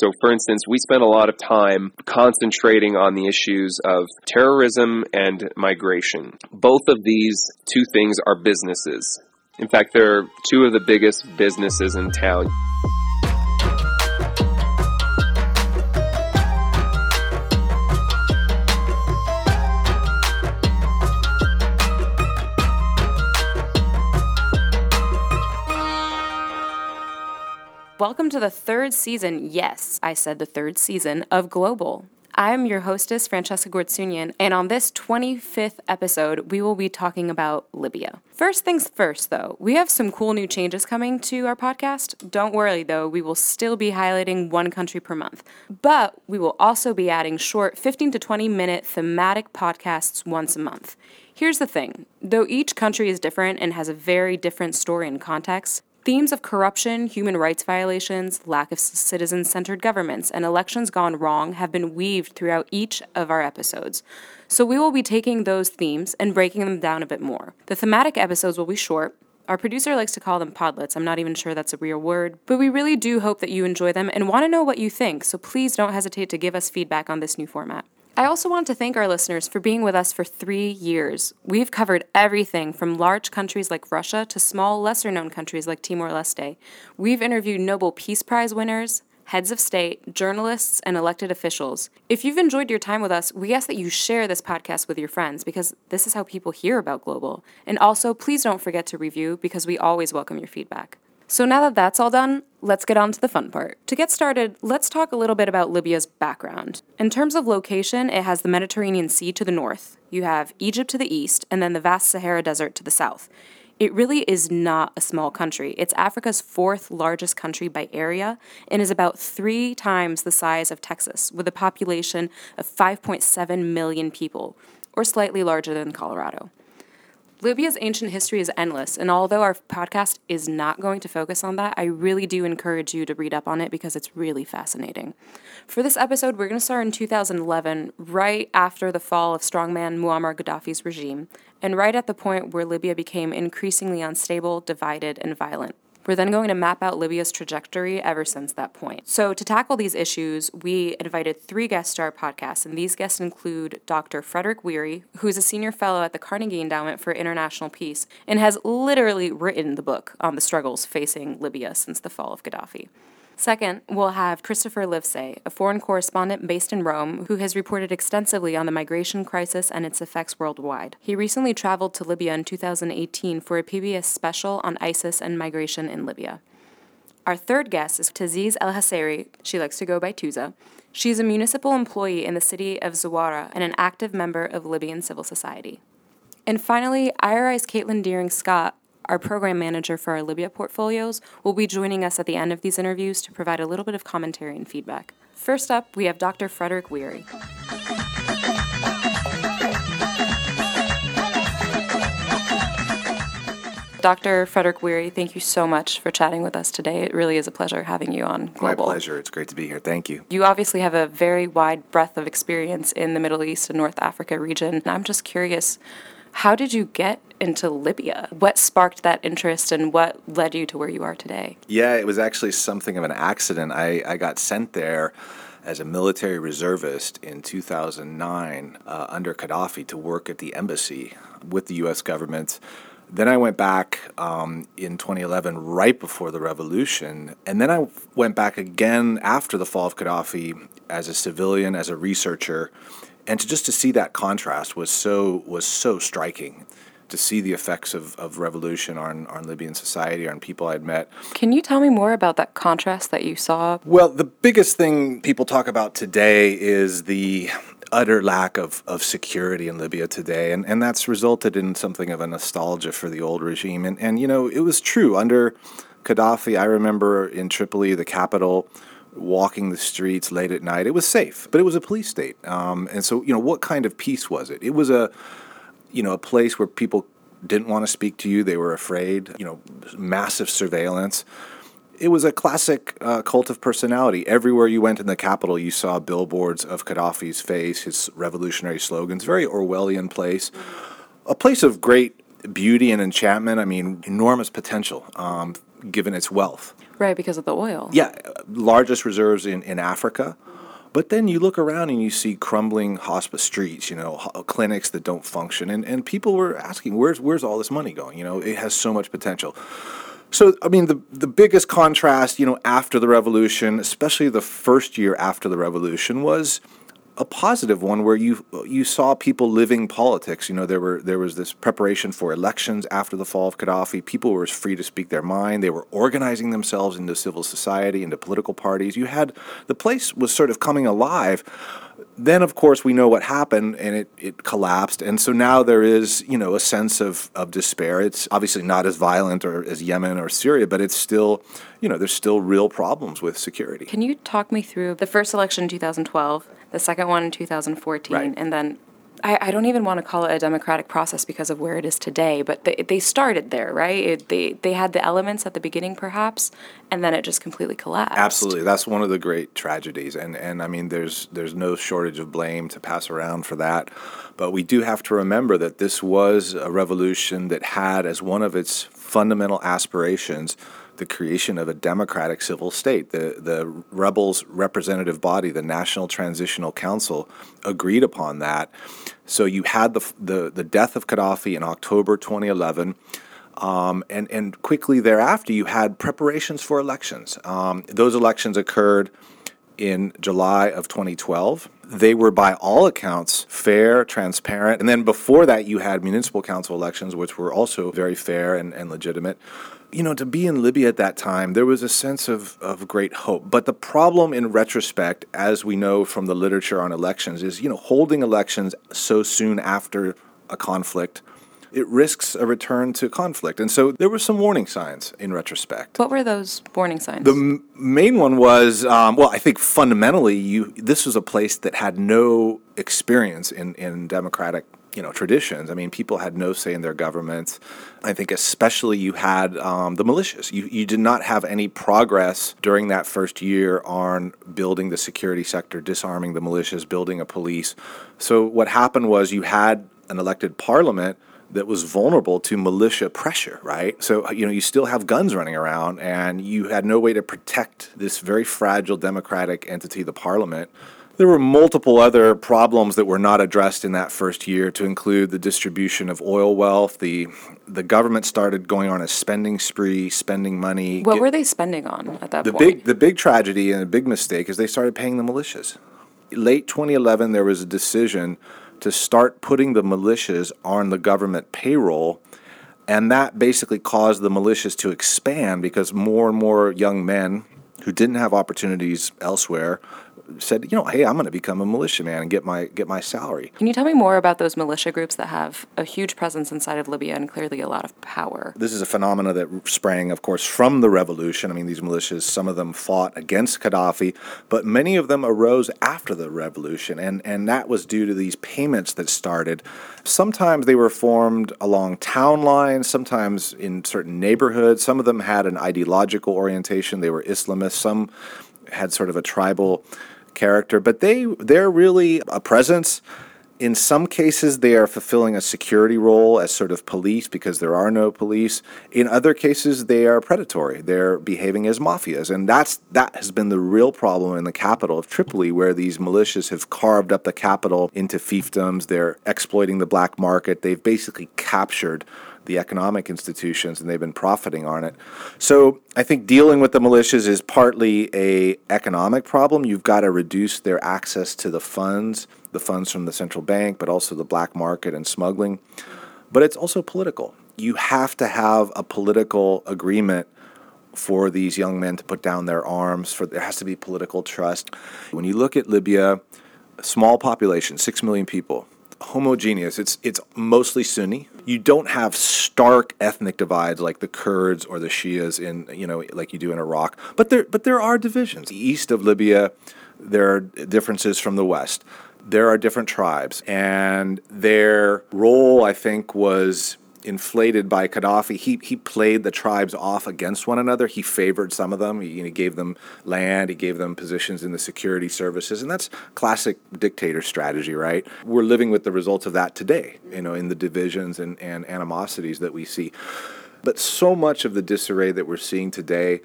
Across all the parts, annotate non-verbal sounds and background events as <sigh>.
So, for instance, we spent a lot of time concentrating on the issues of terrorism and migration. Both of these two things are businesses. In fact, they're two of the biggest businesses in town. Welcome to the third season, yes, I said the third season, of Global. I'm your hostess, Francesca Gortsunian, and on this 25th episode, we will be talking about Libya. First things first, though, we have some cool new changes coming to our podcast. Don't worry, though, we will still be highlighting one country per month. But we will also be adding short 15 to 20 minute thematic podcasts once a month. Here's the thing though each country is different and has a very different story and context, Themes of corruption, human rights violations, lack of citizen centered governments, and elections gone wrong have been weaved throughout each of our episodes. So we will be taking those themes and breaking them down a bit more. The thematic episodes will be short. Our producer likes to call them podlets. I'm not even sure that's a real word, but we really do hope that you enjoy them and want to know what you think, so please don't hesitate to give us feedback on this new format. I also want to thank our listeners for being with us for three years. We've covered everything from large countries like Russia to small, lesser known countries like Timor Leste. We've interviewed Nobel Peace Prize winners, heads of state, journalists, and elected officials. If you've enjoyed your time with us, we ask that you share this podcast with your friends because this is how people hear about Global. And also, please don't forget to review because we always welcome your feedback. So now that that's all done, let's get on to the fun part. To get started, let's talk a little bit about Libya's background. In terms of location, it has the Mediterranean Sea to the north, you have Egypt to the east, and then the vast Sahara Desert to the south. It really is not a small country. It's Africa's fourth largest country by area and is about three times the size of Texas, with a population of 5.7 million people, or slightly larger than Colorado. Libya's ancient history is endless, and although our podcast is not going to focus on that, I really do encourage you to read up on it because it's really fascinating. For this episode, we're going to start in 2011, right after the fall of strongman Muammar Gaddafi's regime, and right at the point where Libya became increasingly unstable, divided, and violent. We're then going to map out Libya's trajectory ever since that point. So, to tackle these issues, we invited three guests to our podcast, and these guests include Dr. Frederic Wehrey, who's a senior fellow at the Carnegie Endowment for International Peace and has literally written the book on the struggles facing Libya since the fall of Gaddafi. Second, we'll have Christopher Livesay, a foreign correspondent based in Rome who has reported extensively on the migration crisis and its effects worldwide. He recently traveled to Libya in 2018 for a PBS special on ISIS and migration in Libya. Our third guest is Taziz El Hasseri. She likes to go by Tuza. She's a municipal employee in the city of Zawara and an active member of Libyan civil society. And finally, IRI's Caitlin Deering Scott our program manager for our Libya portfolios, will be joining us at the end of these interviews to provide a little bit of commentary and feedback. First up, we have Dr. Frederic Wehrey. Dr. Frederic Wehrey, thank you so much for chatting with us today. It really is a pleasure having you on Global. My pleasure. It's great to be here. Thank you. You obviously have a very wide breadth of experience in the Middle East and North Africa region. I'm just curious, how did you get into Libya? What sparked that interest and what led you to where you are today? Yeah, it was actually something of an accident. I, I got sent there as a military reservist in 2009 uh, under Gaddafi to work at the embassy with the U.S. government. Then I went back um, in 2011, right before the revolution. And then I went back again after the fall of Gaddafi as a civilian, as a researcher. And to just to see that contrast was so was so striking to see the effects of, of revolution on, on Libyan society, on people I'd met. Can you tell me more about that contrast that you saw? Well, the biggest thing people talk about today is the utter lack of, of security in Libya today. And, and that's resulted in something of a nostalgia for the old regime. And, and, you know, it was true. Under Gaddafi, I remember in Tripoli, the capital, walking the streets late at night. It was safe, but it was a police state. Um, and so, you know, what kind of peace was it? It was a you know, a place where people didn't want to speak to you. They were afraid, you know, massive surveillance. It was a classic uh, cult of personality. Everywhere you went in the capital, you saw billboards of Gaddafi's face, his revolutionary slogans. Very Orwellian place. A place of great beauty and enchantment. I mean, enormous potential. Um, given its wealth. Right, because of the oil. Yeah, largest reserves in, in Africa. But then you look around and you see crumbling hospice streets, you know, clinics that don't function, and, and people were asking, where's where's all this money going? You know, it has so much potential. So, I mean, the, the biggest contrast, you know, after the revolution, especially the first year after the revolution, was a positive one where you you saw people living politics. You know, there were there was this preparation for elections after the fall of Gaddafi. People were free to speak their mind. They were organizing themselves into civil society, into political parties. You had the place was sort of coming alive. Then, of course, we know what happened, and it, it collapsed. And so now there is, you know, a sense of, of despair. It's obviously not as violent or as Yemen or Syria, but it's still, you know, there's still real problems with security. Can you talk me through the first election in 2012? The second one in 2014, right. and then I, I, don't even want to call it a democratic process because of where it is today, but they, they started there, right? It, they they had the elements at the beginning, perhaps, and then it just completely collapsed. Absolutely, that's one of the great tragedies, and and I mean, there's there's no shortage of blame to pass around for that, but we do have to remember that this was a revolution that had as one of its fundamental aspirations the creation of a democratic civil state. The, the rebels' representative body, the National Transitional Council, agreed upon that. So you had the, the, the death of Gaddafi in October 2011. Um, and, and quickly thereafter, you had preparations for elections. Um, those elections occurred in July of 2012. They were, by all accounts, fair, transparent. And then before that, you had municipal council elections, which were also very fair and, and legitimate you know, to be in Libya at that time, there was a sense of, of great hope. But the problem in retrospect, as we know from the literature on elections, is, you know, holding elections so soon after a conflict, it risks a return to conflict. And so there were some warning signs in retrospect. What were those warning signs? The m- main one was, um, well, I think fundamentally, you this was a place that had no experience in, in democratic you know traditions. I mean, people had no say in their governments. I think especially you had um, the militias. You you did not have any progress during that first year on building the security sector, disarming the militias, building a police. So what happened was you had an elected parliament that was vulnerable to militia pressure, right? So, you know, you still have guns running around, and you had no way to protect this very fragile democratic entity, the parliament, there were multiple other problems that were not addressed in that first year, to include the distribution of oil wealth. The the government started going on a spending spree, spending money. What Get, were they spending on at that the point? big the big tragedy and a big mistake is they started paying the militias. Late 2011, there was a decision to start putting the militias on the government payroll. And that basically caused the militias to expand because more and more young men who didn't have opportunities elsewhere said, you know, hey, I'm going to become a militiaman and get my get my salary. Can you tell me more about those militia groups that have a huge presence inside of Libya and clearly a lot of power? This is a phenomena that sprang, of course, from the revolution. I mean, these militias, some of them fought against Gaddafi, but many of them arose after the revolution, and and that was due to these payments that started. Sometimes they were formed along town lines, sometimes in certain neighborhoods. Some of them had an ideological orientation. They were Islamists. Some had sort of a tribal character, but they they're really a presence. In some cases, they are fulfilling a security role as sort of police because there are no police. In other cases, they are predatory. They're behaving as mafias, and that's that has been the real problem in the capital of Tripoli, where these militias have carved up the capital into fiefdoms. They're exploiting the black market. They've basically captured the economic institutions and they've been profiting on it. So I think dealing with the militias is partly a economic problem. You've got to reduce their access to the funds, the funds from the central bank, but also the black market and smuggling. But it's also political. You have to have a political agreement for these young men to put down their arms for there has to be political trust. When you look at Libya, small population, 6 million people, homogeneous. It's it's mostly Sunni. You don't have stark ethnic divides like the Kurds or the Shias in you know like you do in Iraq. But there but there are divisions. East of Libya, there are differences from the west. There are different tribes, and their role, I think, was inflated by Gaddafi. He he played the tribes off against one another. He favored some of them. He, know, gave them land. He gave them positions in the security services, and that's classic dictator strategy, right? We're living with the results of that today. You know, in the divisions and, and animosities that we see. But so much of the disarray that we're seeing today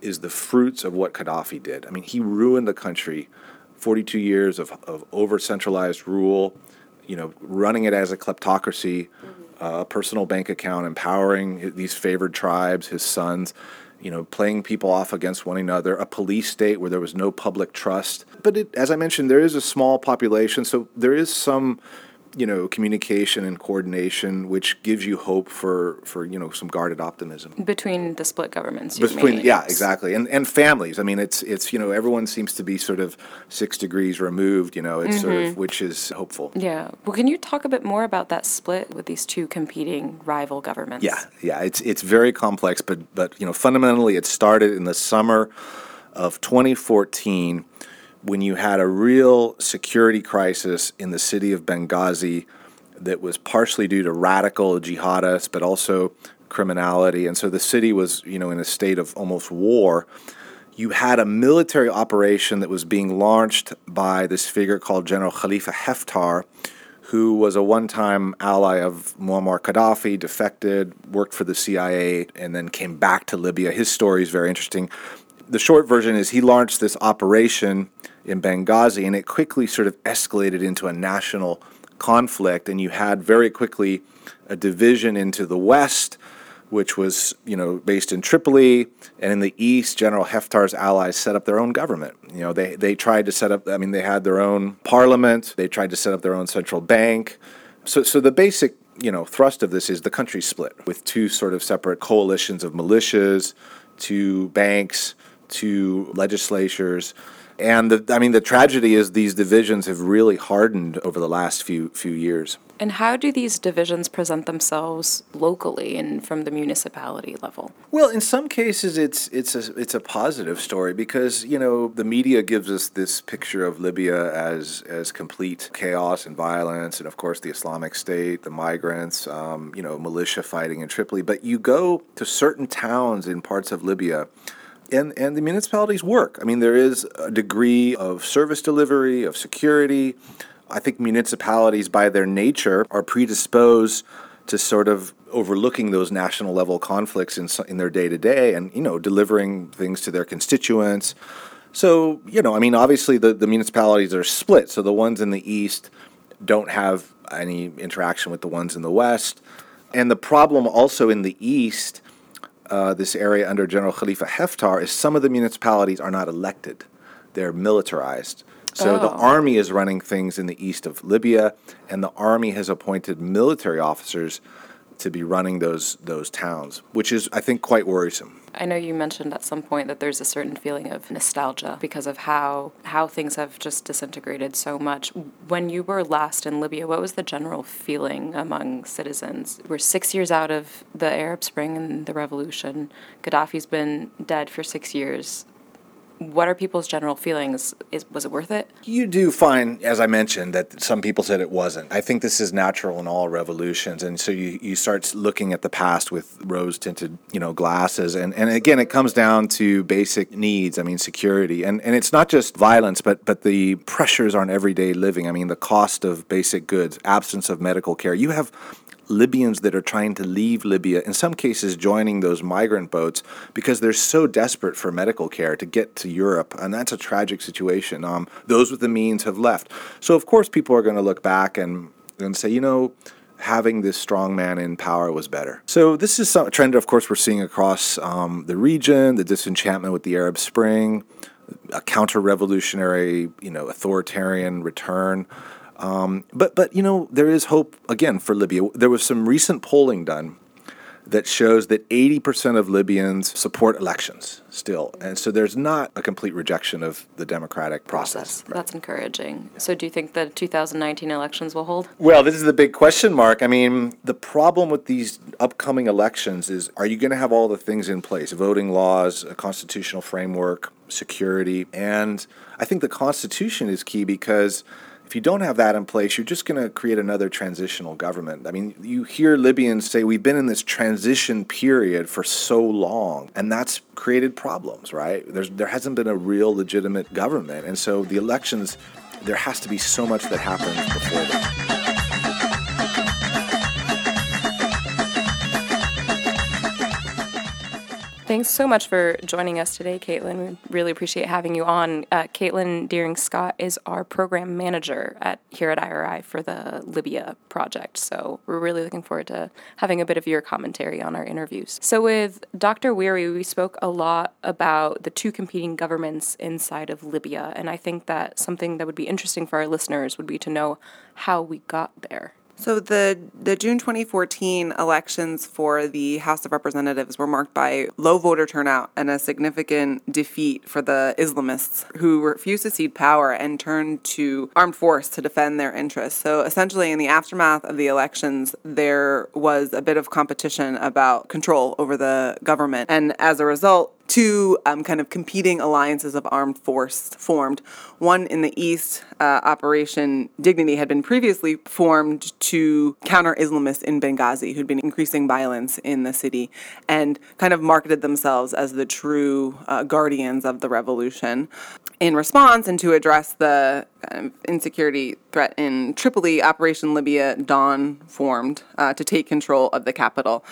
is the fruits of what Gaddafi did. I mean, he ruined the country. 42 years of, of over centralized rule, you know, running it as a kleptocracy, a personal bank account, empowering these favored tribes, his sons, you know, playing people off against one another, a police state where there was no public trust. But it, as I mentioned, there is a small population, so there is some you know communication and coordination which gives you hope for for you know some guarded optimism. Between the split governments between yeah exactly. And and families. I mean it's it's you know everyone seems to be sort of six degrees removed you know it's mm-hmm. sort of mm-hmm. which is hopeful. Yeah. Well can you talk a bit more about that split with these two competing rival governments? Yeah yeah. It's it's very complex but but you know fundamentally it started in the summer of 2014 when you had a real security crisis in the city of Benghazi that was partially due to radical jihadists, but also criminality, and so the city was, you know, in a state of almost war. You had a military operation that was being launched by this figure called General Khalifa Haftar, who was a one time ally of Muammar Gaddafi, defected, worked for the CIA, and then came back to Libya. His story is very interesting. The short version is he launched this operation in Benghazi, and it quickly sort of escalated into a national conflict. And you had very quickly a division into the west, which was you know based in Tripoli, and in the east, General Haftar's allies set up their own government. You know they they tried to set up. I mean, they had their own parliament. They tried to set up their own central bank. So so the basic you know thrust of this is the country split with two sort of separate coalitions of militias, two banks, two legislatures and the, I mean, the tragedy is these divisions have really hardened over the last few few years. And how do these divisions present themselves locally and from the municipality level? Well, in some cases, it's it's a it's a positive story because you know the media gives us this picture of Libya as as complete chaos and violence, and of course the Islamic State, the migrants, um, you know, militia fighting in Tripoli. But you go to certain towns in parts of Libya and, and the municipalities work. I mean, there is a degree of service delivery, of security. I think municipalities, by their nature, are predisposed to sort of overlooking those national level conflicts in, in their day to day and, you know, delivering things to their constituents. So, you know, I mean, obviously the, the municipalities are split. So the ones in the east don't have any interaction with the ones in the west. And the problem also in the east uh, this area under General Khalifa Haftar is some of the municipalities are not elected; they're militarized. So oh. the army is running things in the east of Libya, and the army has appointed military officers to be running those those towns, which is I think quite worrisome. I know you mentioned at some point that there's a certain feeling of nostalgia because of how how things have just disintegrated so much. When you were last in Libya, what was the general feeling among citizens? We're 6 years out of the Arab Spring and the revolution. Gaddafi's been dead for 6 years what are people's general feelings? Is, was it worth it? You do find, as I mentioned, that some people said it wasn't. I think this is natural in all revolutions, and so you, you start looking at the past with rose tinted, you know, glasses, and, and again, it comes down to basic needs. I mean, security, and and it's not just violence, but but the pressures on everyday living. I mean, the cost of basic goods, absence of medical care. You have Libyans that are trying to leave Libya, in some cases joining those migrant boats because they're so desperate for medical care to get to Europe. And that's a tragic situation. Um, those with the means have left. So, of course, people are going to look back and, and say, you know, having this strong man in power was better. So this is a trend, of course, we're seeing across um, the region, the disenchantment with the Arab Spring, a counter-revolutionary, you know, authoritarian return. Um, but but you know there is hope again for Libya. There was some recent polling done that shows that 80% of Libyans support elections still. And so there's not a complete rejection of the democratic process. That's, right. that's encouraging. So do you think the 2019 elections will hold? Well, this is the big question mark. I mean, the problem with these upcoming elections is are you going to have all the things in place? Voting laws, a constitutional framework, security. And I think the Constitution is key because if you don't have that in place, you're just going to create another transitional government. I mean, you hear Libyans say, We've been in this transition period for so long, and that's created problems, right? There's, there hasn't been a real legitimate government. And so the elections, there has to be so much that happens before them. Thanks so much for joining us today, Caitlin. We really appreciate having you on. Uh, Caitlin Deering Scott is our program manager at here at IRI for the Libya project. So we're really looking forward to having a bit of your commentary on our interviews. So with Dr. Wehrey, we spoke a lot about the two competing governments inside of Libya, and I think that something that would be interesting for our listeners would be to know how we got there. So the the June 2014 elections for the House of Representatives were marked by low voter turnout and a significant defeat for the Islamists who refused to cede power and turned to armed force to defend their interests. So essentially in the aftermath of the elections there was a bit of competition about control over the government and as a result two um, kind of competing alliances of armed force formed. One in the east, uh, Operation Dignity, had been previously formed to counter Islamists in Benghazi, who'd been increasing violence in the city, and kind of marketed themselves as the true uh, guardians of the revolution. In response, and to address the kind of insecurity threat in Tripoli, Operation Libya Dawn formed uh, to take control of the capital.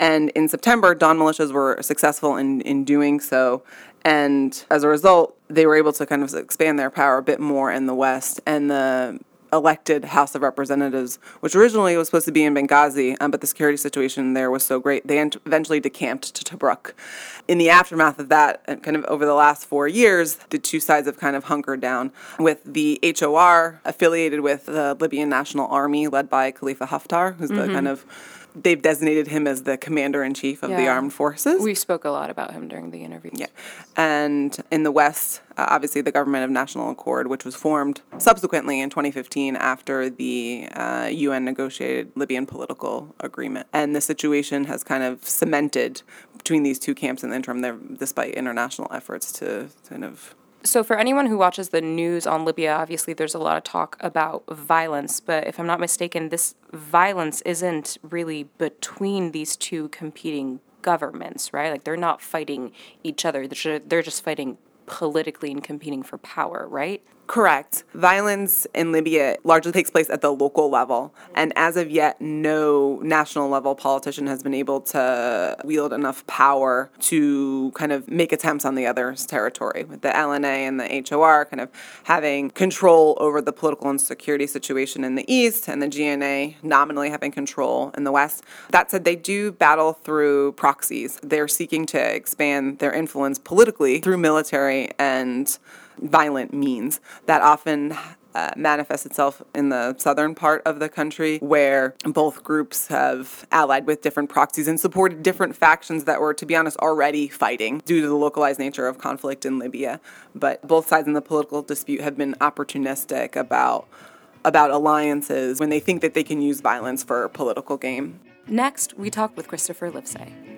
And in September, Dawn militias were successful in, in doing so. And as a result, they were able to kind of expand their power a bit more in the West. And the elected House of Representatives, which originally was supposed to be in Benghazi, um, but the security situation there was so great, they ent- eventually decamped to Tobruk. In the aftermath of that, and kind of over the last four years, the two sides have kind of hunkered down, with the HOR affiliated with the Libyan National Army, led by Khalifa Haftar, who's mm-hmm. the kind of they've designated him as the commander in chief of yeah. the armed forces. We spoke a lot about him during the interview. Yeah, and in the West, uh, obviously the government of national accord, which was formed subsequently in 2015 after the uh, UN negotiated Libyan political agreement, and the situation has kind of cemented between these two camps in the interim. There, despite international efforts to kind of so, for anyone who watches the news on Libya, obviously there's a lot of talk about violence, but if I'm not mistaken, this violence isn't really between these two competing governments, right? Like they're not fighting each other, they're just fighting politically and competing for power, right? Correct. Violence in Libya largely takes place at the local level. And as of yet, no national level politician has been able to wield enough power to kind of make attempts on the other's territory. With the LNA and the HOR kind of having control over the political and security situation in the east, and the GNA nominally having control in the west. That said, they do battle through proxies. They're seeking to expand their influence politically through military and violent means that often uh, manifests itself in the southern part of the country, where both groups have allied with different proxies and supported different factions that were, to be honest, already fighting due to the localized nature of conflict in Libya. But both sides in the political dispute have been opportunistic about about alliances when they think that they can use violence for political gain. Next, we talk with Christopher Livesay.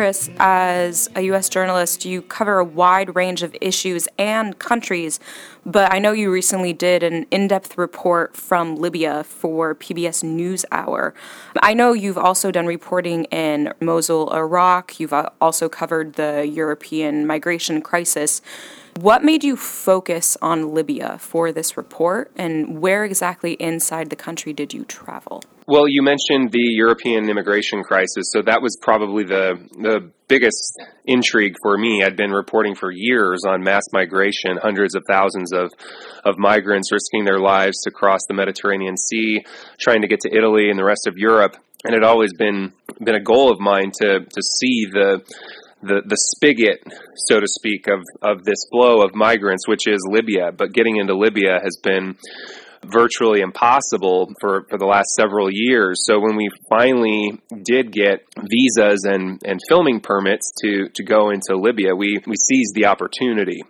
Chris, as a U.S. journalist, you cover a wide range of issues and countries, but I know you recently did an in depth report from Libya for PBS NewsHour. I know you've also done reporting in Mosul, Iraq. You've uh, also covered the European migration crisis. What made you focus on Libya for this report, and where exactly inside the country did you travel? Well, you mentioned the European immigration crisis, so that was probably the the biggest intrigue for me. I'd been reporting for years on mass migration, hundreds of thousands of of migrants risking their lives to cross the Mediterranean Sea, trying to get to Italy and the rest of Europe. And it had always been been a goal of mine to to see the the, the spigot, so to speak, of, of this flow of migrants, which is Libya. But getting into Libya has been virtually impossible for, for the last several years. So when we finally did get visas and, and filming permits to, to go into Libya, we, we seized the opportunity.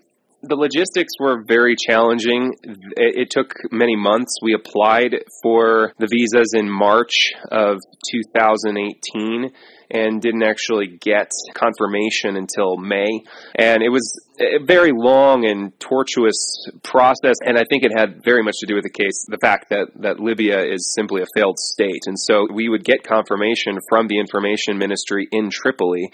The logistics were very challenging. It, it took many months. We applied for the visas in March of 2018 and didn't actually get confirmation until May. And it was a very long and tortuous process, and I think it had very much to do with the case, the fact that, that Libya is simply a failed state. And so we would get confirmation from the information ministry in Tripoli,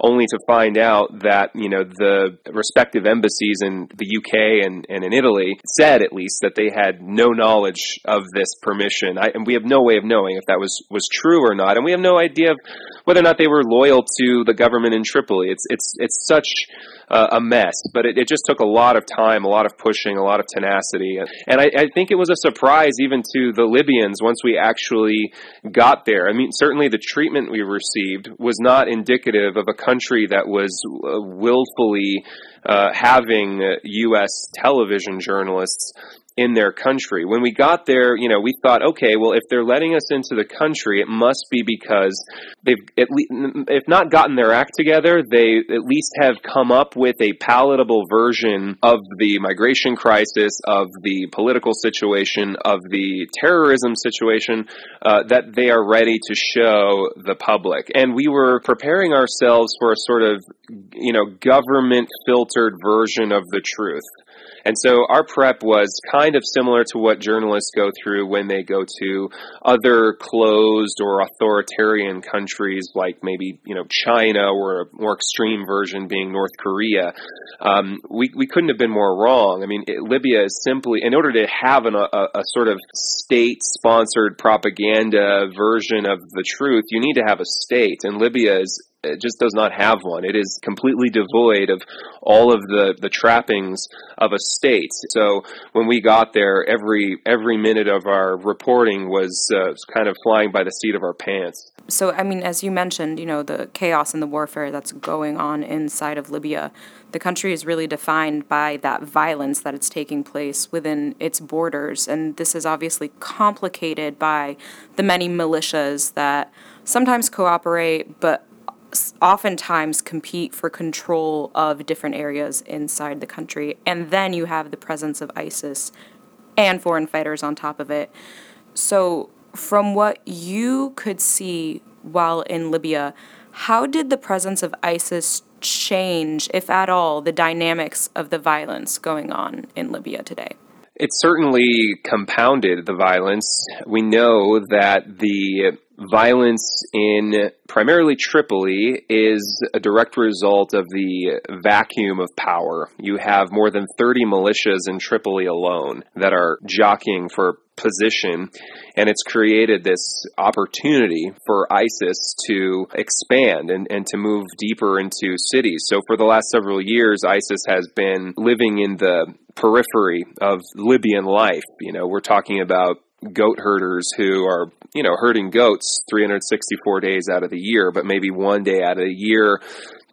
only to find out that, you know, the respective embassies in the UK and, and in Italy said at least that they had no knowledge of this permission. I, and we have no way of knowing if that was, was true or not. And we have no idea of whether or not they were loyal to the government in Tripoli. It's, it's, it's such uh, a mess. But it, it, just took a lot of time, a lot of pushing, a lot of tenacity. And I, I, think it was a surprise even to the Libyans once we actually got there. I mean, certainly the treatment we received was not indicative of a country that was uh, willfully uh, having U.S. television journalists in their country. When we got there, you know, we thought, okay, well, if they're letting us into the country, it must be because they've, at least, if not gotten their act together, they at least have come up with a palatable version of the migration crisis, of the political situation, of the terrorism situation uh, that they are ready to show the public. And we were preparing ourselves for a sort of, you know, government filtered version of the truth. And so our prep was kind of similar to what journalists go through when they go to other closed or authoritarian countries like maybe, you know, China or a more extreme version being North Korea. Um, we, we couldn't have been more wrong. I mean, it, Libya is simply, in order to have an, a, a sort of state sponsored propaganda version of the truth, you need to have a state. And Libya is it just does not have one. It is completely devoid of all of the, the trappings of a state. So when we got there, every every minute of our reporting was, uh, kind of flying by the seat of our pants. So I mean, as you mentioned, you know the chaos and the warfare that's going on inside of Libya. The country is really defined by that violence that it's taking place within its borders, and this is obviously complicated by the many militias that sometimes cooperate, but oftentimes compete for control of different areas inside the country. And then you have the presence of ISIS and foreign fighters on top of it. So, from what you could see while in Libya, how did the presence of ISIS change, if at all, the dynamics of the violence going on in Libya today? It certainly compounded the violence. We know that the violence in primarily Tripoli is a direct result of the vacuum of power. You have more than 30 militias in Tripoli alone that are jockeying for position, and it's created this opportunity for ISIS to expand and, and to move deeper into cities. So, for the last several years, ISIS has been living in the periphery of Libyan life. You know, we're talking about goat herders who are, you know, herding goats 364 days out of the year, but maybe one day out of the year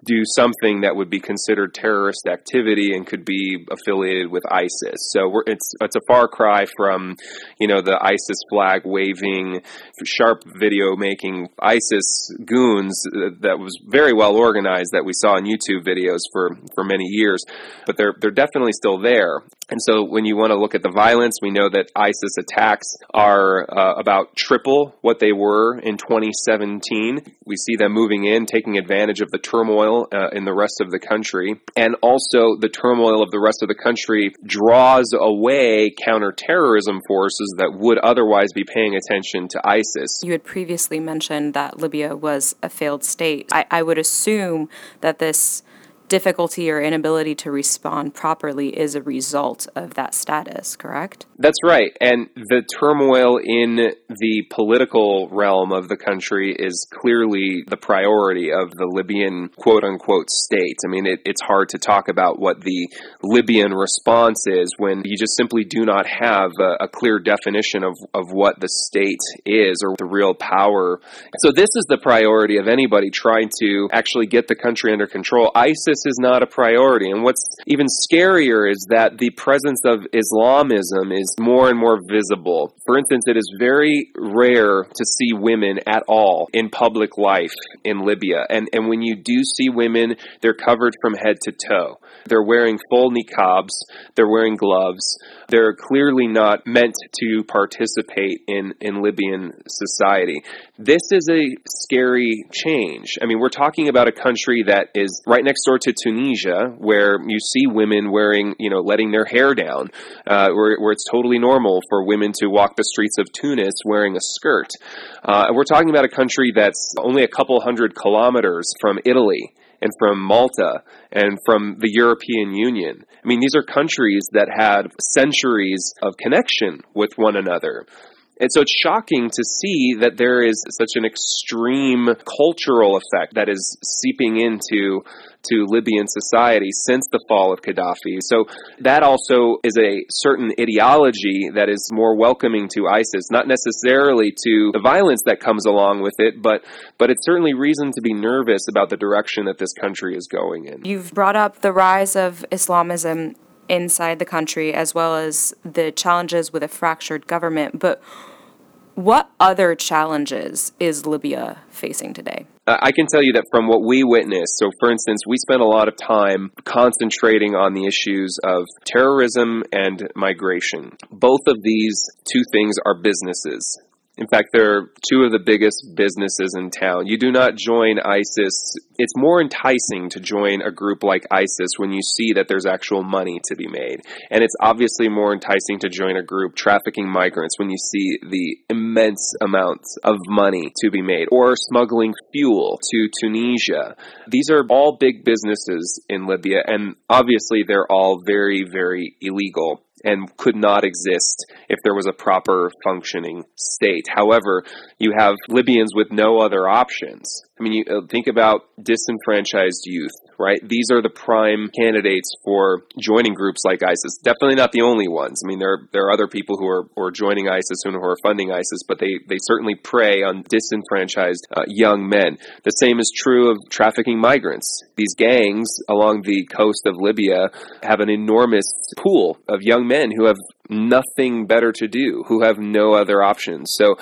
do something that would be considered terrorist activity and could be affiliated with ISIS. So it's it's a far cry from, you know, the ISIS flag waving, sharp video making ISIS goons that was very well organized that we saw in YouTube videos for for many years, but they're they're definitely still there. And so when you want to look at the violence, we know that ISIS attacks are uh, about triple what they were in 2017. We see them moving in, taking advantage of the turmoil uh, in the rest of the country. And also the turmoil of the rest of the country draws away counterterrorism forces that would otherwise be paying attention to ISIS. You had previously mentioned that Libya was a failed state. I, I would assume that this difficulty or inability to respond properly is a result of that status, correct? That's right. And the turmoil in the political realm of the country is clearly the priority of the Libyan quote unquote state. I mean, it, it's hard to talk about what the Libyan response is when you just simply do not have a, a clear definition of, of what the state is or the real power. So, this is the priority of anybody trying to actually get the country under control. ISIS ISIS is not a priority. And what's even scarier is that the presence of Islamism is more and more visible. For instance, it is very rare to see women at all in public life in Libya. And, and when you do see women, they're covered from head to toe. They're wearing full niqabs, they're wearing gloves. They're clearly not meant to participate in, in Libyan society. This is a scary change. I mean, we're talking about a country that is right next door to Tunisia, where you see women wearing, you know, letting their hair down, uh, where, where it's totally normal for women to walk the streets of Tunis wearing a skirt. Uh, we're talking about a country that's only a couple hundred kilometers from Italy and from Malta and from the European Union. I mean, these are countries that had centuries of connection with one another. And so it's shocking to see that there is such an extreme cultural effect that is seeping into to Libyan society since the fall of Gaddafi. So that also is a certain ideology that is more welcoming to ISIS, not necessarily to the violence that comes along with it, but but it's certainly reason to be nervous about the direction that this country is going in. You've brought up the rise of Islamism inside the country as well as the challenges with a fractured government. But what other challenges is Libya facing today? I can tell you that from what we witnessed, so for instance, we spent a lot of time concentrating on the issues of terrorism and migration. Both of these two things are businesses. In fact, they're two of the biggest businesses in town. You do not join ISIS. It's more enticing to join a group like ISIS when you see that there's actual money to be made. And it's obviously more enticing to join a group trafficking migrants when you see the immense amounts of money to be made, or smuggling fuel to Tunisia. These are all big businesses in Libya, and obviously they're all very, very illegal and could not exist if there was a proper functioning state. However, you have Libyans with no other options. I mean, you uh, think about disenfranchised youth, right? These are the prime candidates for joining groups like ISIS. Definitely not the only ones. I mean, there there are other people who are, who are joining ISIS and who are funding ISIS, but they they certainly prey on disenfranchised uh, young men. The same is true of trafficking migrants. These gangs along the coast of Libya have an enormous pool of young men who have nothing better to do, who have no other options. So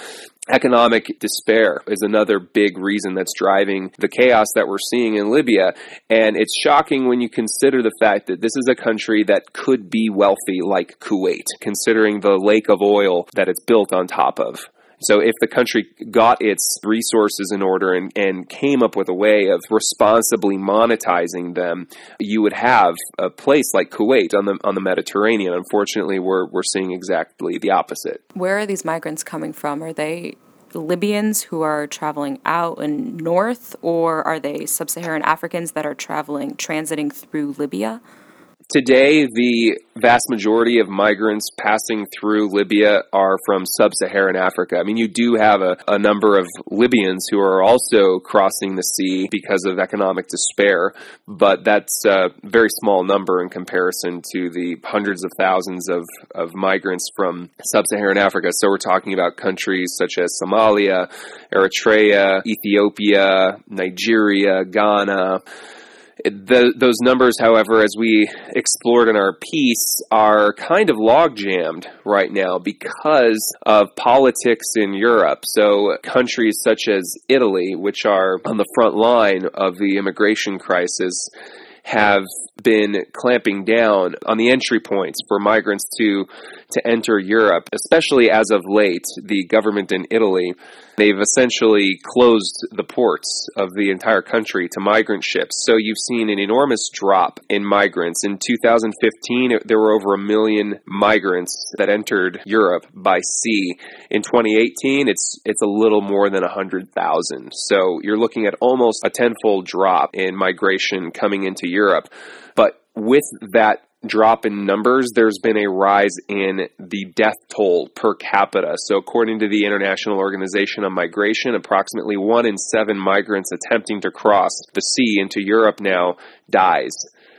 Economic despair is another big reason that's driving the chaos that we're seeing in Libya. And it's shocking when you consider the fact that this is a country that could be wealthy like Kuwait, considering the lake of oil that it's built on top of. So if the country got its resources in order and, and came up with a way of responsibly monetizing them, you would have a place like Kuwait on the on the Mediterranean. Unfortunately, we're we're seeing exactly the opposite. Where are these migrants coming from? Are they Libyans who are traveling out and north, or are they sub Saharan Africans that are traveling, transiting through Libya? Today, the vast majority of migrants passing through Libya are from sub Saharan Africa. I mean, you do have a, a, number of Libyans who are also crossing the sea because of economic despair, but that's a very small number in comparison to the hundreds of thousands of, of migrants from sub Saharan Africa. So we're talking about countries such as Somalia, Eritrea, Ethiopia, Nigeria, Ghana. The, those numbers, however, as we explored in our piece, are kind of log jammed right now because of politics in Europe. So, countries such as Italy, which are on the front line of the immigration crisis, have been clamping down on the entry points for migrants to to enter Europe, especially as of late, the government in Italy, they've essentially closed the ports of the entire country to migrant ships. So you've seen an enormous drop in migrants. In 2015, there were over a million migrants that entered Europe by sea. In 2018, it's it's a little more than 100,000. So you're looking at almost a tenfold drop in migration coming into Europe. But with that drop in numbers, there's been a rise in the death toll per capita. So, according to the International Organization on Migration, approximately one in seven migrants attempting to cross the sea into Europe now dies.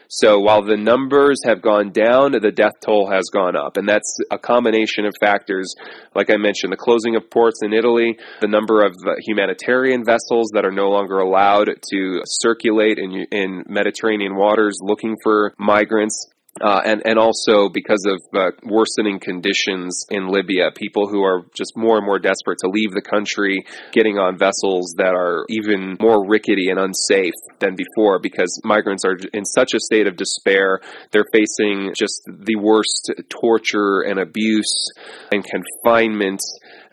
So while the numbers have gone down, the death toll has gone up. And that's a combination of factors. Like I mentioned, the closing of ports in Italy, the number of uh, humanitarian vessels that are no longer allowed to circulate in, in Mediterranean waters looking for migrants. Uh, and and also because of uh, worsening conditions in Libya, people who are just more and more desperate to leave the country, getting on vessels that are even more rickety and unsafe than before, because migrants are in such a state of despair. They're facing just the worst torture and abuse and confinement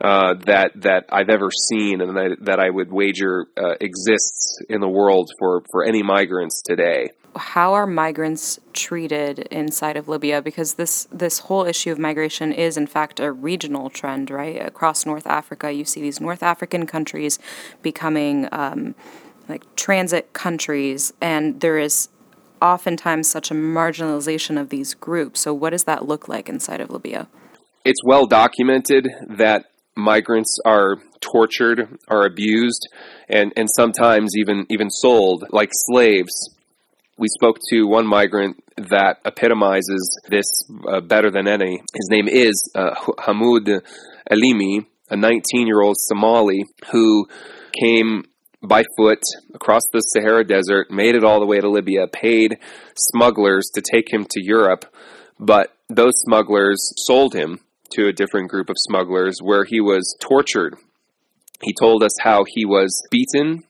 uh, that that I've ever seen, and that, that I would wager uh, exists in the world for for any migrants today how are migrants treated inside of Libya? Because this this whole issue of migration is in fact a regional trend, right? Across North Africa, you see these North African countries becoming um, like transit countries, and there is oftentimes such a marginalization of these groups. So, what does that look like inside of Libya? It's well documented that migrants are tortured, are abused, and, and sometimes even even sold like slaves we spoke to one migrant that epitomizes this uh, better than any. His name is uh, Hamoud Alimi, a 19 year old Somali who came by foot across the Sahara Desert, made it all the way to Libya, paid smugglers to take him to Europe, but those smugglers sold him to a different group of smugglers where he was tortured. He told us how he was beaten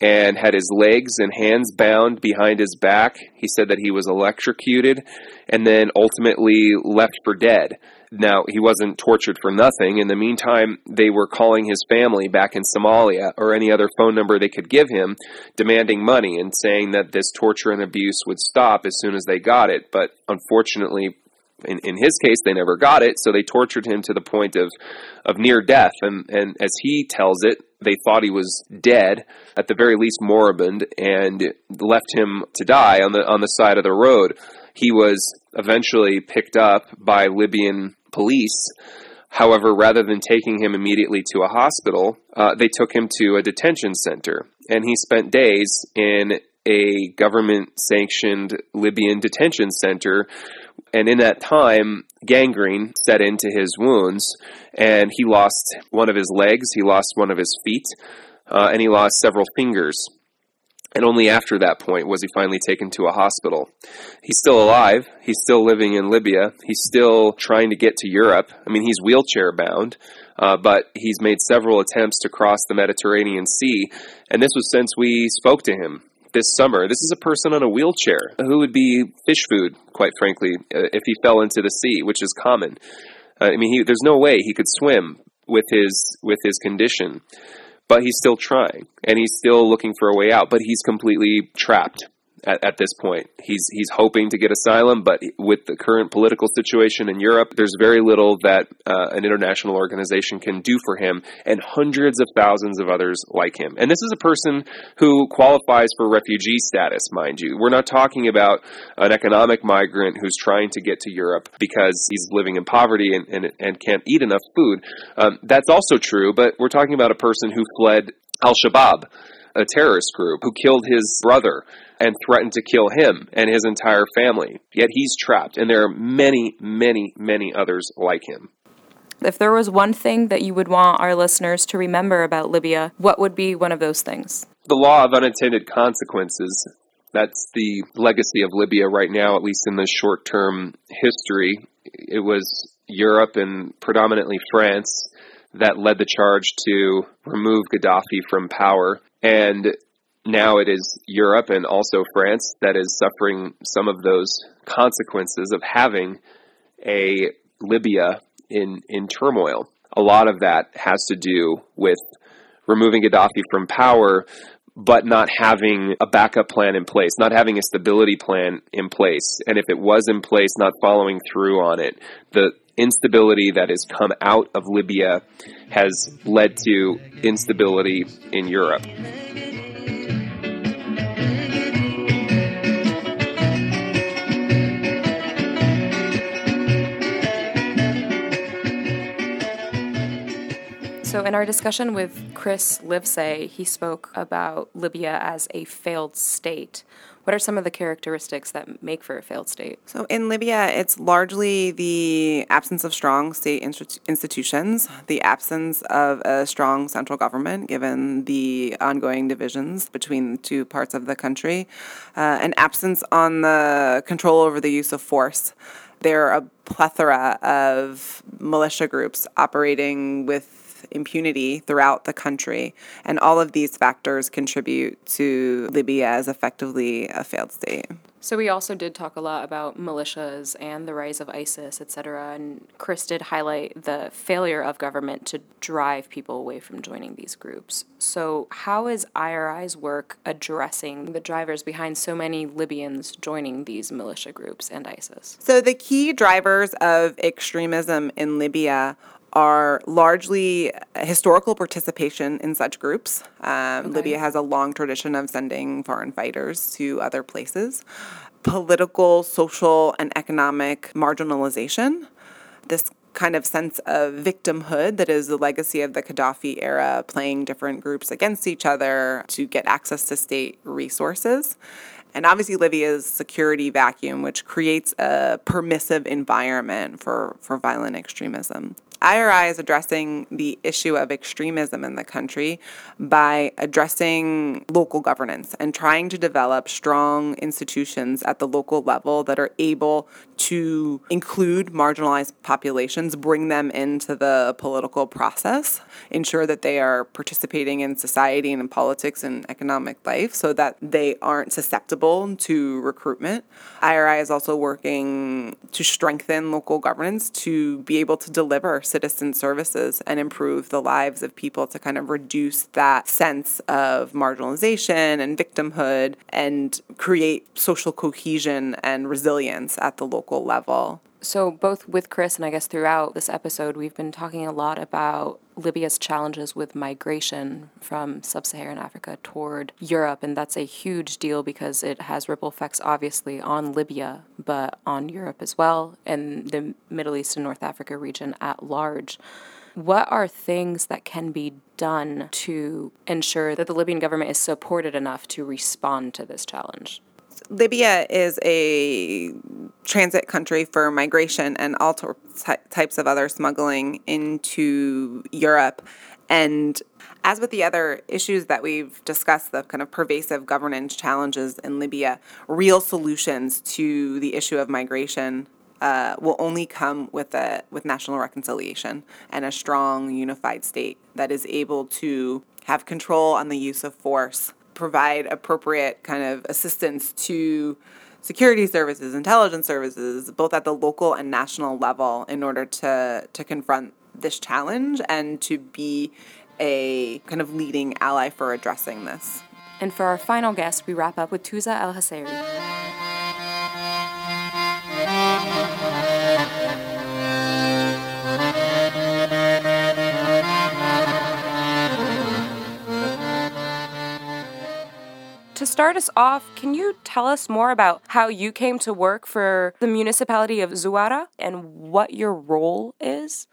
and had his legs and hands bound behind his back. He said that he was electrocuted and then ultimately left for dead. Now, he wasn't tortured for nothing. In the meantime, they were calling his family back in Somalia or any other phone number they could give him, demanding money and saying that this torture and abuse would stop as soon as they got it. But unfortunately, in, in his case, they never got it, so they tortured him to the point of, of near death. And, and as he tells it, they thought he was dead, at the very least moribund, and left him to die on the on the side of the road. He was eventually picked up by Libyan police. However, rather than taking him immediately to a hospital, uh, they took him to a detention center, and he spent days in a government sanctioned Libyan detention center. And in that time, gangrene set into his wounds, and he lost one of his legs, he lost one of his feet, uh, and he lost several fingers. And only after that point was he finally taken to a hospital. He's still alive. He's still living in Libya. He's still trying to get to Europe. I mean, he's wheelchair bound, uh, but he's made several attempts to cross the Mediterranean Sea. And this was since we spoke to him this summer. This is a person on a wheelchair who would be fish food, quite frankly, uh, if he fell into the sea, which is common. Uh, I mean, he, there's no way he could swim with his with his condition, but he's still trying and he's still looking for a way out. But he's completely trapped at, at this point. He's he's hoping to get asylum, but with the current political situation in Europe, there's very little that uh, an international organization can do for him, and hundreds of thousands of others like him. And this is a person who qualifies for refugee status, mind you. We're not talking about an economic migrant who's trying to get to Europe because he's living in poverty and, and, and can't eat enough food. Um, that's also true, but we're talking about a person who fled Al Shabaab a terrorist group who killed his brother and threatened to kill him and his entire family. Yet he's trapped, and there are many, many, many others like him. If there was one thing that you would want our listeners to remember about Libya, what would be one of those things? The law of unintended consequences. That's the legacy of Libya right now, at least in the short term history. It was Europe and predominantly France that led the charge to remove Gaddafi from power. And now it is Europe and also France that is suffering some of those consequences of having a Libya in, in turmoil. A lot of that has to do with removing Gaddafi from power, but not having a backup plan in place, not having a stability plan in place. And if it was in place, not following through on it. The instability that has come out of Libya has led to instability in Europe. So, in our discussion with Chris Livesay, he spoke about Libya as a failed state. What are some of the characteristics that make for a failed state? So in Libya, it's largely the absence of strong state institutions, the absence of a strong central government, given the ongoing divisions between the two parts of the country, uh, an absence on the control over the use of force. There are a plethora of militia groups operating with impunity throughout the country. And all of these factors contribute to Libya as effectively a failed state. So we also did talk a lot about militias and the rise of ISIS, et cetera. And Chris did highlight the failure of government to drive people away from joining these groups. So how is IRI's work addressing the drivers behind so many Libyans joining these militia groups and ISIS? So the key drivers of extremism in Libya are largely historical participation in such groups. Um, okay. Libya has a long tradition of sending foreign fighters to other places. Political, social, and economic marginalization. This kind of sense of victimhood that is the legacy of the Gaddafi era, playing different groups against each other to get access to state resources. And obviously, Libya's security vacuum, which creates a permissive environment for, for violent extremism. IRI is addressing the issue of extremism in the country by addressing local governance and trying to develop strong institutions at the local level that are able to include marginalized populations, bring them into the political process, ensure that they are participating in society and in politics and economic life so that they aren't susceptible to recruitment. IRI is also working to strengthen local governance to be able to deliver citizen services and improve the lives of people to kind of reduce that sense of marginalization and victimhood and create social cohesion and resilience at the local level. So, both with Chris and I guess throughout this episode, we've been talking a lot about Libya's challenges with migration from sub Saharan Africa toward Europe. And that's a huge deal because it has ripple effects, obviously, on Libya, but on Europe as well, and the Middle East and North Africa region at large. What are things that can be done to ensure that the Libyan government is supported enough to respond to this challenge? Libya is a transit country for migration and all t- types of other smuggling into Europe. And as with the other issues that we've discussed, the kind of pervasive governance challenges in Libya, real solutions to the issue of migration uh, will only come with a with national reconciliation and a strong, unified state that is able to have control on the use of force provide appropriate kind of assistance to security services, intelligence services, both at the local and national level, in order to to confront this challenge and to be a kind of leading ally for addressing this. And for our final guest, we wrap up with Tuza El Hasseri. To start us off, can you tell us more about how you came to work for the municipality of Zuara and what your role is?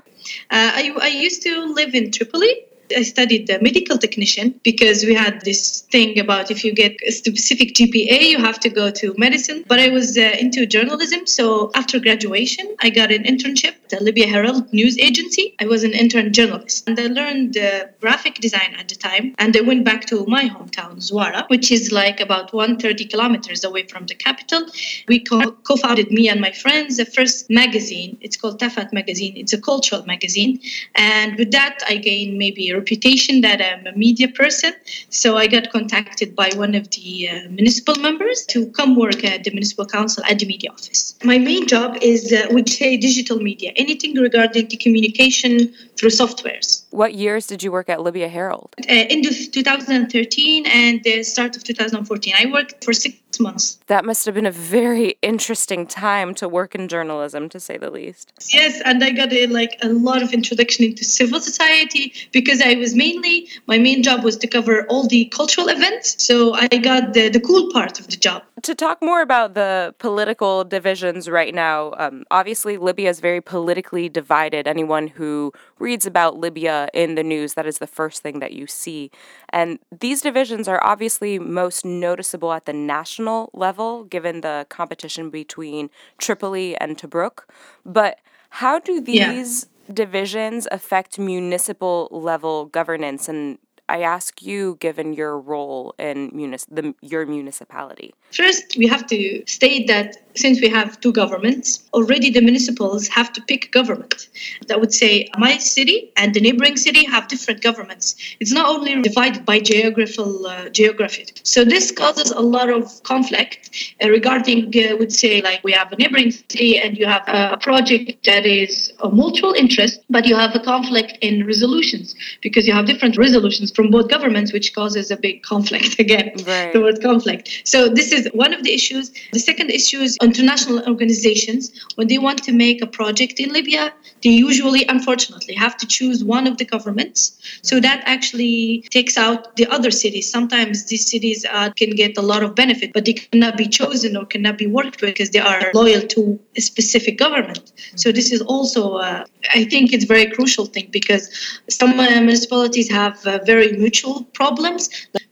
Uh, I, I used to live in Tripoli I studied the medical technician because we had this thing about if you get a specific GPA, you have to go to medicine. But I was uh, into journalism. So after graduation, I got an internship at the Libya Herald news agency. I was an intern journalist and I learned uh, graphic design at the time. And I went back to my hometown, Zuwara, which is like about 130 kilometers away from the capital. We co founded, me and my friends, the first magazine. It's called Tafat Magazine. It's a cultural magazine. And with that, I gained maybe reputation that I'm a media person. So I got contacted by one of the uh, municipal members to come work at the municipal council at the media office. My main job is, uh, would say, digital media, anything regarding the communication through softwares. What years did you work at Libya Herald? Uh, end of 2013 and the start of 2014. I worked for six months. That must have been a very interesting time to work in journalism, to say the least. Yes, and I got a, like a lot of introduction into civil society because I was mainly my main job was to cover all the cultural events. So I got the, the cool part of the job. To talk more about the political divisions right now, um, obviously Libya is very politically divided. Anyone who reads about Libya in the news, that is the first thing that you see. And these divisions are obviously most noticeable at the national level, given the competition between Tripoli and Tobruk. But how do these yeah. divisions affect municipal level governance and I ask you, given your role in munis- the, your municipality? First, we have to state that since we have two governments, already the municipals have to pick government. That would say my city and the neighboring city have different governments. It's not only divided by geographical uh, geography. So this causes a lot of conflict uh, regarding, uh, would say, like we have a neighboring city and you have a project that is a mutual interest, but you have a conflict in resolutions because you have different resolutions from both governments, which causes a big conflict <laughs> again. Right. The word conflict. So this is one of the issues. The second issue is international organizations, when they want to make a project in Libya, they usually, unfortunately, have to choose one of the governments. So that actually takes out the other cities. Sometimes these cities uh, can get a lot of benefit, but they cannot be chosen or cannot be worked with because they are loyal to a specific government. So this is also, uh, I think, it's a very crucial thing because some uh, municipalities have uh, very mutual problems.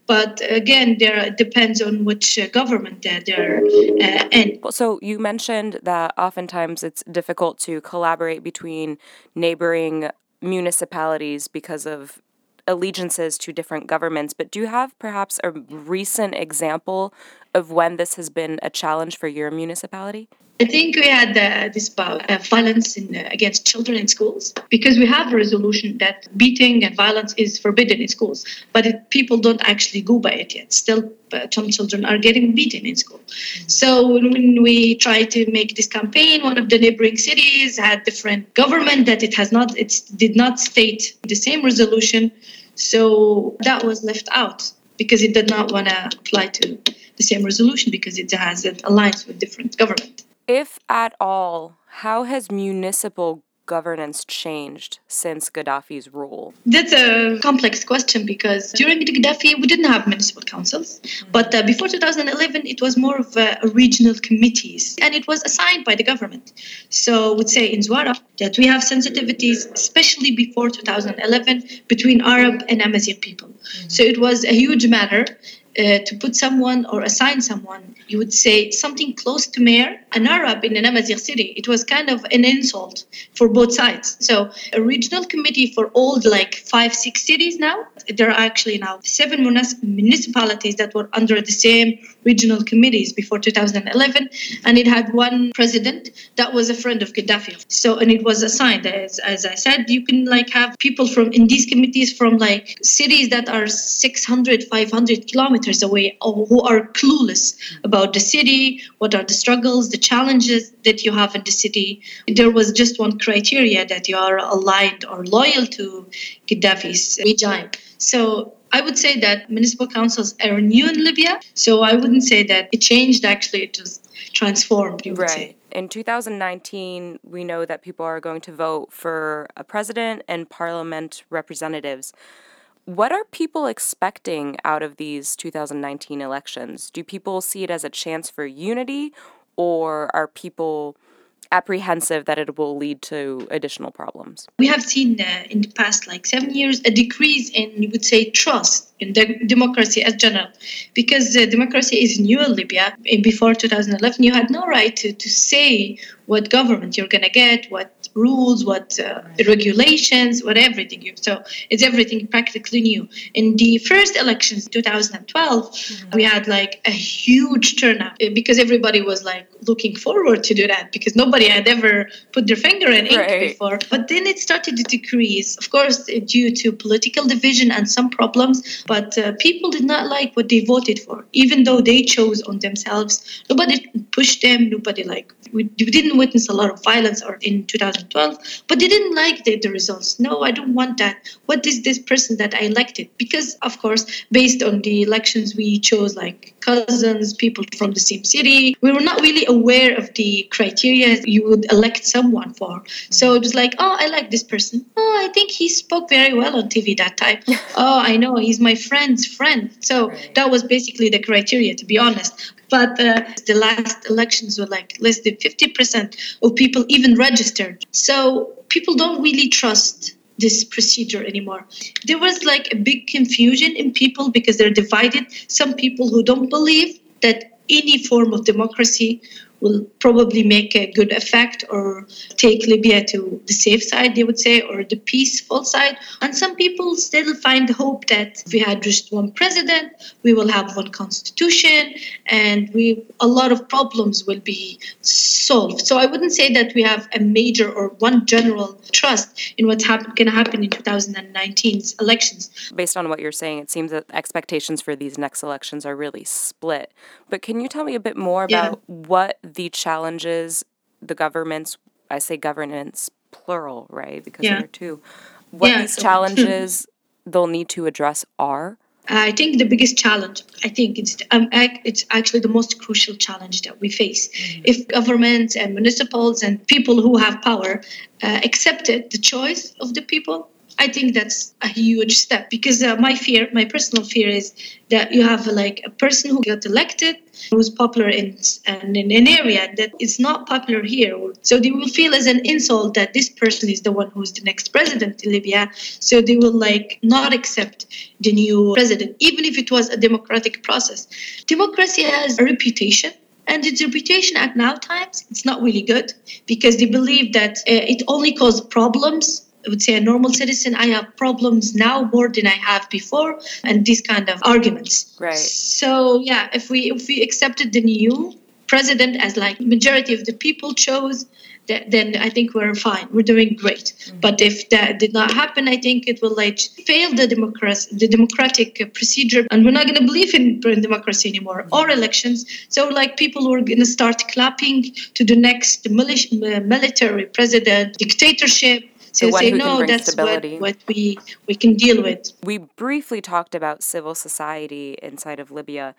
But again, there depends on which uh, government that they're uh, in. So you mentioned that oftentimes it's difficult to collaborate between neighboring municipalities because of allegiances to different governments. But do you have perhaps a recent example of when this has been a challenge for your municipality? I think we had uh, this about uh, violence in, uh, against children in schools because we have a resolution that beating and violence is forbidden in schools, but it, people don't actually go by it yet. Still, uh, some children are getting beaten in school. Mm-hmm. So when we try to make this campaign, one of the neighboring cities had different government that it has not, it did not state the same resolution. So that was left out because it did not want to apply to the same resolution because it has an alliance with different government. If at all, how has municipal governance changed since Gaddafi's rule? That's a complex question because during the Gaddafi, we didn't have municipal councils. Mm-hmm. But uh, before 2011, it was more of uh, regional committees and it was assigned by the government. So I would say in Zwara that we have sensitivities, especially before 2011, between Arab and Amazigh people. Mm-hmm. So it was a huge matter uh, to put someone or assign someone, you would say something close to mayor, an Arab in an Amazigh city. It was kind of an insult for both sides. So a regional committee for all like five, six cities now. There are actually now seven municipalities that were under the same regional committees before 2011, and it had one president that was a friend of Gaddafi. So and it was assigned as as I said, you can like have people from in these committees from like cities that are 600, 500 kilometers away who are clueless about the city, what are the struggles, the challenges that you have in the city. There was just one criteria that you are aligned or loyal to Gaddafi's regime. So I would say that municipal councils are new in Libya. So I wouldn't say that it changed, actually, it was transformed, right. say. In 2019, we know that people are going to vote for a president and parliament representatives. What are people expecting out of these 2019 elections? Do people see it as a chance for unity, or are people apprehensive that it will lead to additional problems? We have seen uh, in the past like seven years a decrease in, you would say, trust in de- democracy as general, because uh, democracy is new in Libya. Before 2011, you had no right to, to say what government you're going to get, what rules, what uh, regulations, what everything. You, so it's everything practically new. In the first elections, 2012, mm-hmm. we had like a huge turnout uh, because everybody was like looking forward to do that because nobody had ever put their finger in ink right. before. But then it started to decrease, of course, due to political division and some problems. But uh, people did not like what they voted for, even though they chose on themselves. Nobody pushed them. Nobody like we didn't witness a lot of violence or in 2012, but they didn't like the, the results. No, I don't want that. What is this person that I elected? Because of course, based on the elections we chose, like cousins, people from the same city, we were not really aware of the criteria you would elect someone for. So it was like, oh, I like this person. Oh, I think he spoke very well on TV that time. <laughs> oh, I know he's my friend's friend. So right. that was basically the criteria, to be honest. But uh, the last elections were like less than 50% of people even registered. So people don't really trust this procedure anymore. There was like a big confusion in people because they're divided. Some people who don't believe that any form of democracy will probably make a good effect or take Libya to the safe side, they would say, or the peaceful side. And some people still find hope that if we had just one president, we will have one constitution, and we a lot of problems will be solved. So I wouldn't say that we have a major or one general trust in what's happen- going to happen in 2019's elections. Based on what you're saying, it seems that expectations for these next elections are really split. But can you tell me a bit more Yeah. about what the challenges the governments, I say governance plural, right? Because Yeah. there are two. What Yeah, these so- challenges they'll need to address are? I think the biggest challenge, I think it's um, ac- it's actually the most crucial challenge that we face. If governments and municipals and people who have power uh, accepted the choice of the people, I think that's a huge step. Because uh, my fear, my personal fear, is that you have like a person who got elected who's popular in, and in an area that is not popular here. So they will feel as an insult that this person is the one who's the next president in Libya. So they will like not accept the new president, even if it was a democratic process. Democracy has a reputation. And its reputation at now times, it's not really good because they believe that uh, it only causes problems I would say a normal citizen, I have problems now more than I have before, and these kind of arguments. Right. So yeah, if we if we accepted the new president as like majority of the people chose, that, then I think we're fine. We're doing great. Mm-hmm. But if that did not happen, I think it will like fail the democracy, the democratic procedure, and we're not going to believe in, in democracy anymore or elections. So like people were going to start clapping to the next militia, military president dictatorship. So The say no, bring that's stability." what, what we we can deal with. We briefly talked about civil society inside of Libya,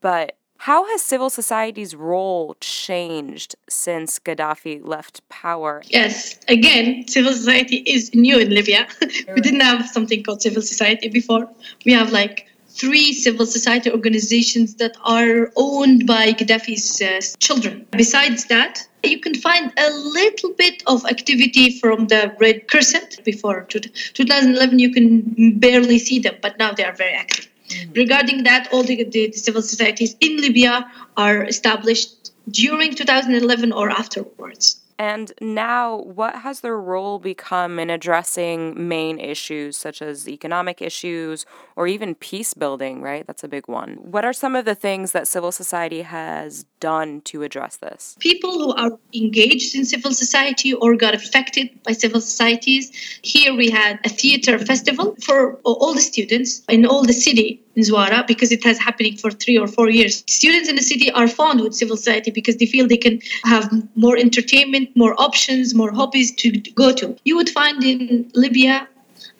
but how has civil society's role changed since Gaddafi left power? Yes, again, civil society is new in Libya. <laughs> we didn't have something called civil society before. We have like three civil society organizations that are owned by Gaddafi's uh, children. Besides that, you can find a little bit of activity from the Red Crescent. Before 2011, you can barely see them, but now they are very active. Regarding that, all the, the, the civil societies in Libya are established during 2011 or afterwards. And now, what has their role become in addressing main issues such as economic issues or even peace building, right? That's a big one. What are some of the things that civil society has done to address this? people who are engaged in civil society or got affected by civil societies. Here we had a theater festival for all the students in all the city in because it has happening for three or four years. Students in the city are fond with civil society because they feel they can have more entertainment, more options, more hobbies to go to. You would find in Libya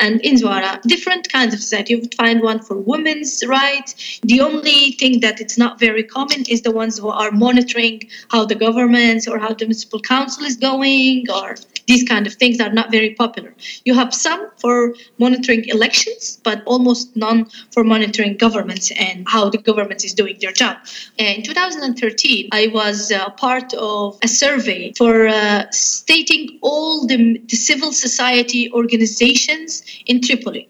and in Zwara, different kinds of society. You would find one for women's rights. The only thing that it's not very common is the ones who are monitoring how the governments or how the municipal council is going, or these kind of things are not very popular. You have some for monitoring elections, but almost none for monitoring governments and how the government is doing their job. In 2013, I was uh, part of a survey for uh, stating all the, the civil society organizations in Tripoli.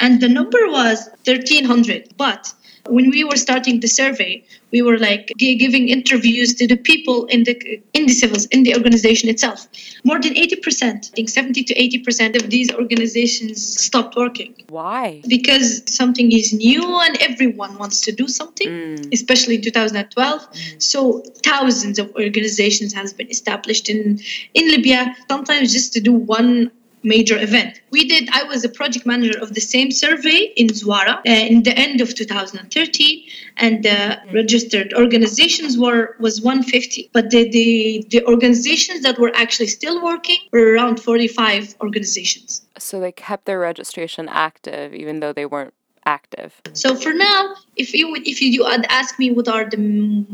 And the number was 1,300. But when we were starting the survey, we were like gi- giving interviews to the people in the in the civils in the organization itself. More than 80%, I think 70 to 80% of these organizations stopped working Why? because something is new and everyone wants to do something mm. especially in 2012 mm. so thousands of organizations has been established in in libya sometimes just to do one major event we did i was a project manager of the same survey in zwara uh, in the end of 2013 and the registered organizations were was 150 but the, the the organizations that were actually still working were around 45 organizations So they kept their registration active even though they weren't active. So for now, if you would, if you ask me what are the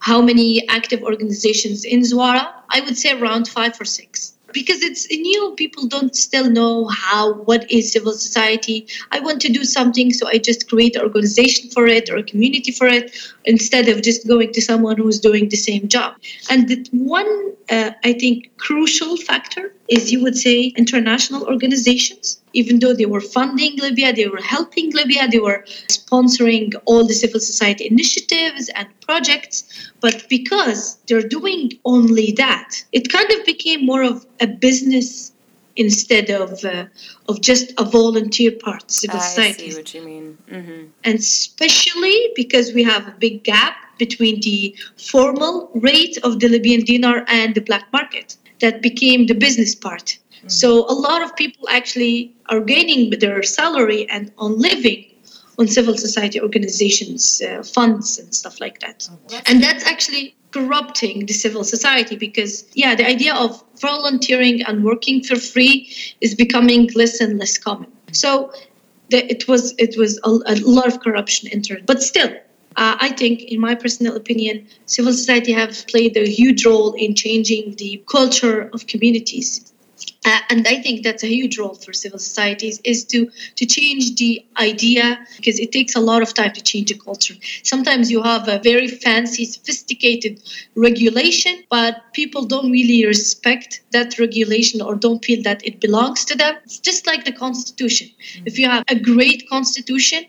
how many active organizations in Zwara, I would say around five or six. Because it's new, people don't still know how what is civil society. I want to do something, so I just create an organization for it or a community for it instead of just going to someone who's doing the same job. And the one uh, I think, crucial factor is you would say international organizations. Even though they were funding Libya, they were helping Libya, they were sponsoring all the civil society initiatives and projects. But because they're doing only that, it kind of became more of a business instead of uh, of just a volunteer part, civil society. I see what you mean. Mm-hmm. And especially because we have a big gap between the formal rate of the Libyan dinar and the black market. That became the business part. Mm-hmm. So a lot of people actually are gaining their salary and on living on civil society organizations, uh, funds, and stuff like that. Oh, and that's actually corrupting the civil society because, yeah, the idea of volunteering and working for free is becoming less and less common. So the, it was it was a, a lot of corruption entered, but still. Uh, I think, in my personal opinion, civil society have played a huge role in changing the culture of communities uh, and I think that's a huge role for civil societies is to to change the idea because it takes a lot of time to change a culture. Sometimes you have a very fancy, sophisticated regulation, but people don't really respect that regulation or don't feel that it belongs to them. It's just like the constitution. Mm-hmm. If you have a great constitution,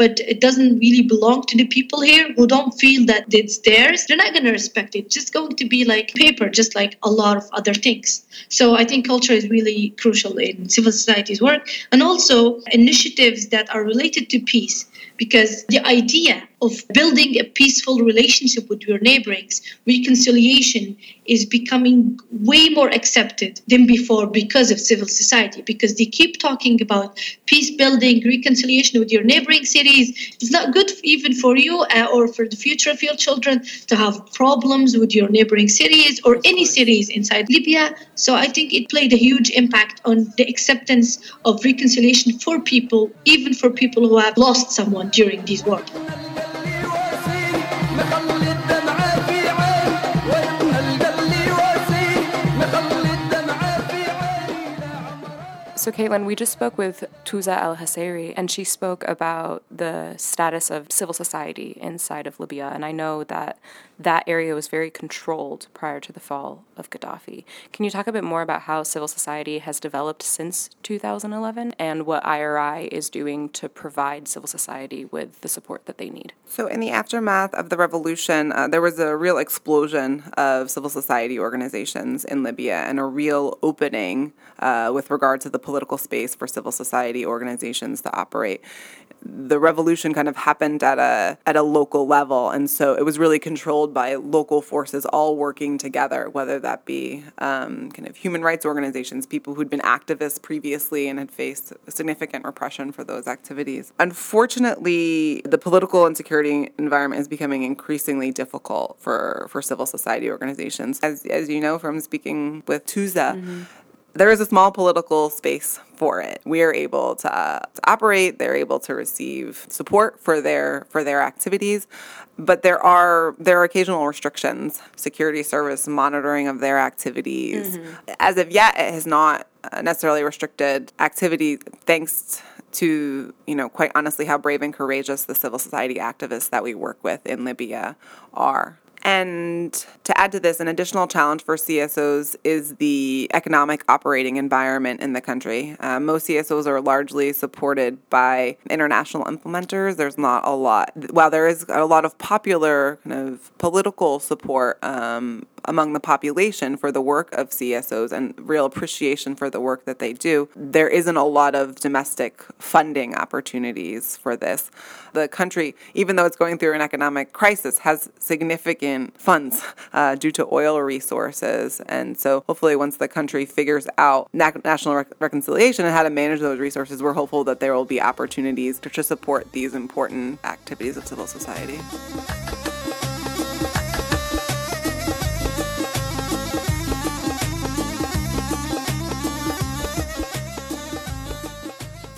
but it doesn't really belong to the people here who don't feel that it's theirs, they're not going to respect it. It's just going to be like paper, just like a lot of other things. So I think culture is really crucial in civil society's work and also initiatives that are related to peace because the idea of building a peaceful relationship with your neighbors, reconciliation is becoming way more accepted than before because of civil society, because they keep talking about peace building, reconciliation with your neighboring cities. It's not good even for you uh, or for the future of your children to have problems with your neighboring cities or any cities inside Libya. So I think it played a huge impact on the acceptance of reconciliation for people, even for people who have lost someone during these wars. So, Caitlin, we just spoke with Tuza Al Hasairi, and she spoke about the status of civil society inside of Libya. And I know that that area was very controlled prior to the fall of Gaddafi. Can you talk a bit more about how civil society has developed since 2011 and what IRI is doing to provide civil society with the support that they need? So, in the aftermath of the revolution, uh, there was a real explosion of civil society organizations in Libya and a real opening uh, with regard to the political space for civil society organizations to operate. The revolution kind of happened at a at a local level, and so it was really controlled by local forces all working together, whether that be um, kind of human rights organizations, people who'd been activists previously and had faced significant repression for those activities. Unfortunately, the political and security environment is becoming increasingly difficult for, for civil society organizations. As, as you know from speaking with Tuza, mm-hmm there is a small political space for it. We are able to, uh, to, operate. They're able to receive support for their for their activities, but there are there are occasional restrictions, security service monitoring of their activities. Mm-hmm. As of yet, it has not uh, necessarily restricted activity. Thanks to you know, quite honestly, how brave and courageous the civil society activists that we work with in Libya are. And to add to this, an additional challenge for CSOs is the economic operating environment in the country. Uh, most CSOs are largely supported by international implementers. There's not a lot, while there is a lot of popular kind of political support um, among the population for the work of CSOs and real appreciation for the work that they do, there isn't a lot of domestic funding opportunities for this. The country, even though it's going through an economic crisis, has significant funds uh, due to oil resources. And so, hopefully, once the country figures out national rec- reconciliation and how to manage those resources, we're hopeful that there will be opportunities to, to support these important activities of civil society.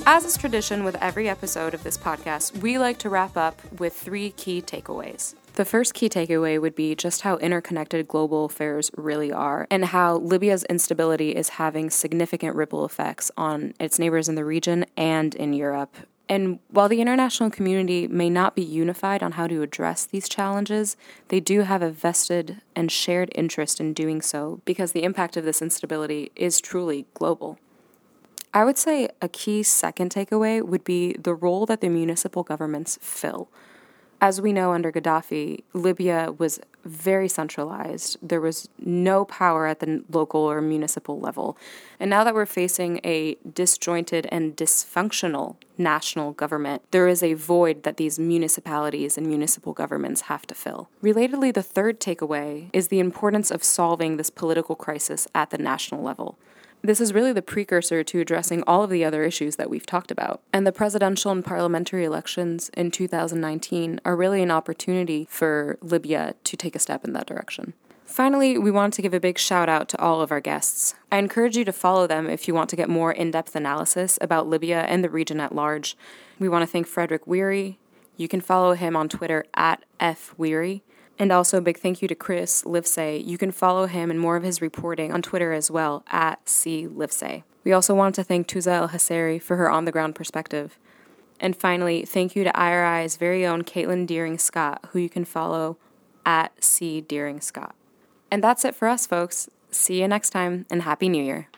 As is tradition with every episode of this podcast, we like to wrap up with three key takeaways. The first key takeaway would be just how interconnected global affairs really are, and how Libya's instability is having significant ripple effects on its neighbors in the region and in Europe And while the international community may not be unified on how to address these challenges, they do have a vested and shared interest in doing so because the impact of this instability is truly global. I would say a key second takeaway would be the role that the municipal governments fill. As we know, under Gaddafi, Libya was very centralized. There was no power at the local or municipal level. And now that we're facing a disjointed and dysfunctional national government, there is a void that these municipalities and municipal governments have to fill. Relatedly, the third takeaway is the importance of solving this political crisis at the national level. This is really the precursor to addressing all of the other issues that we've talked about. And the presidential and parliamentary elections in 2019 are really an opportunity for Libya to take a step in that direction. Finally, we want to give a big shout out to all of our guests. I encourage you to follow them if you want to get more in depth analysis about Libya and the region at large. We want to thank Frederic Wehrey. You can follow him on Twitter at FWehrey. And also, a big thank you to Chris Livesay. You can follow him and more of his reporting on Twitter as well, at C. Livesay. We also want to thank Tuza El Hasseri for her on the ground perspective. And finally, thank you to IRI's very own Caitlin Deering Scott, who you can follow at C. Deering Scott. And that's it for us, folks. See you next time, and Happy New Year.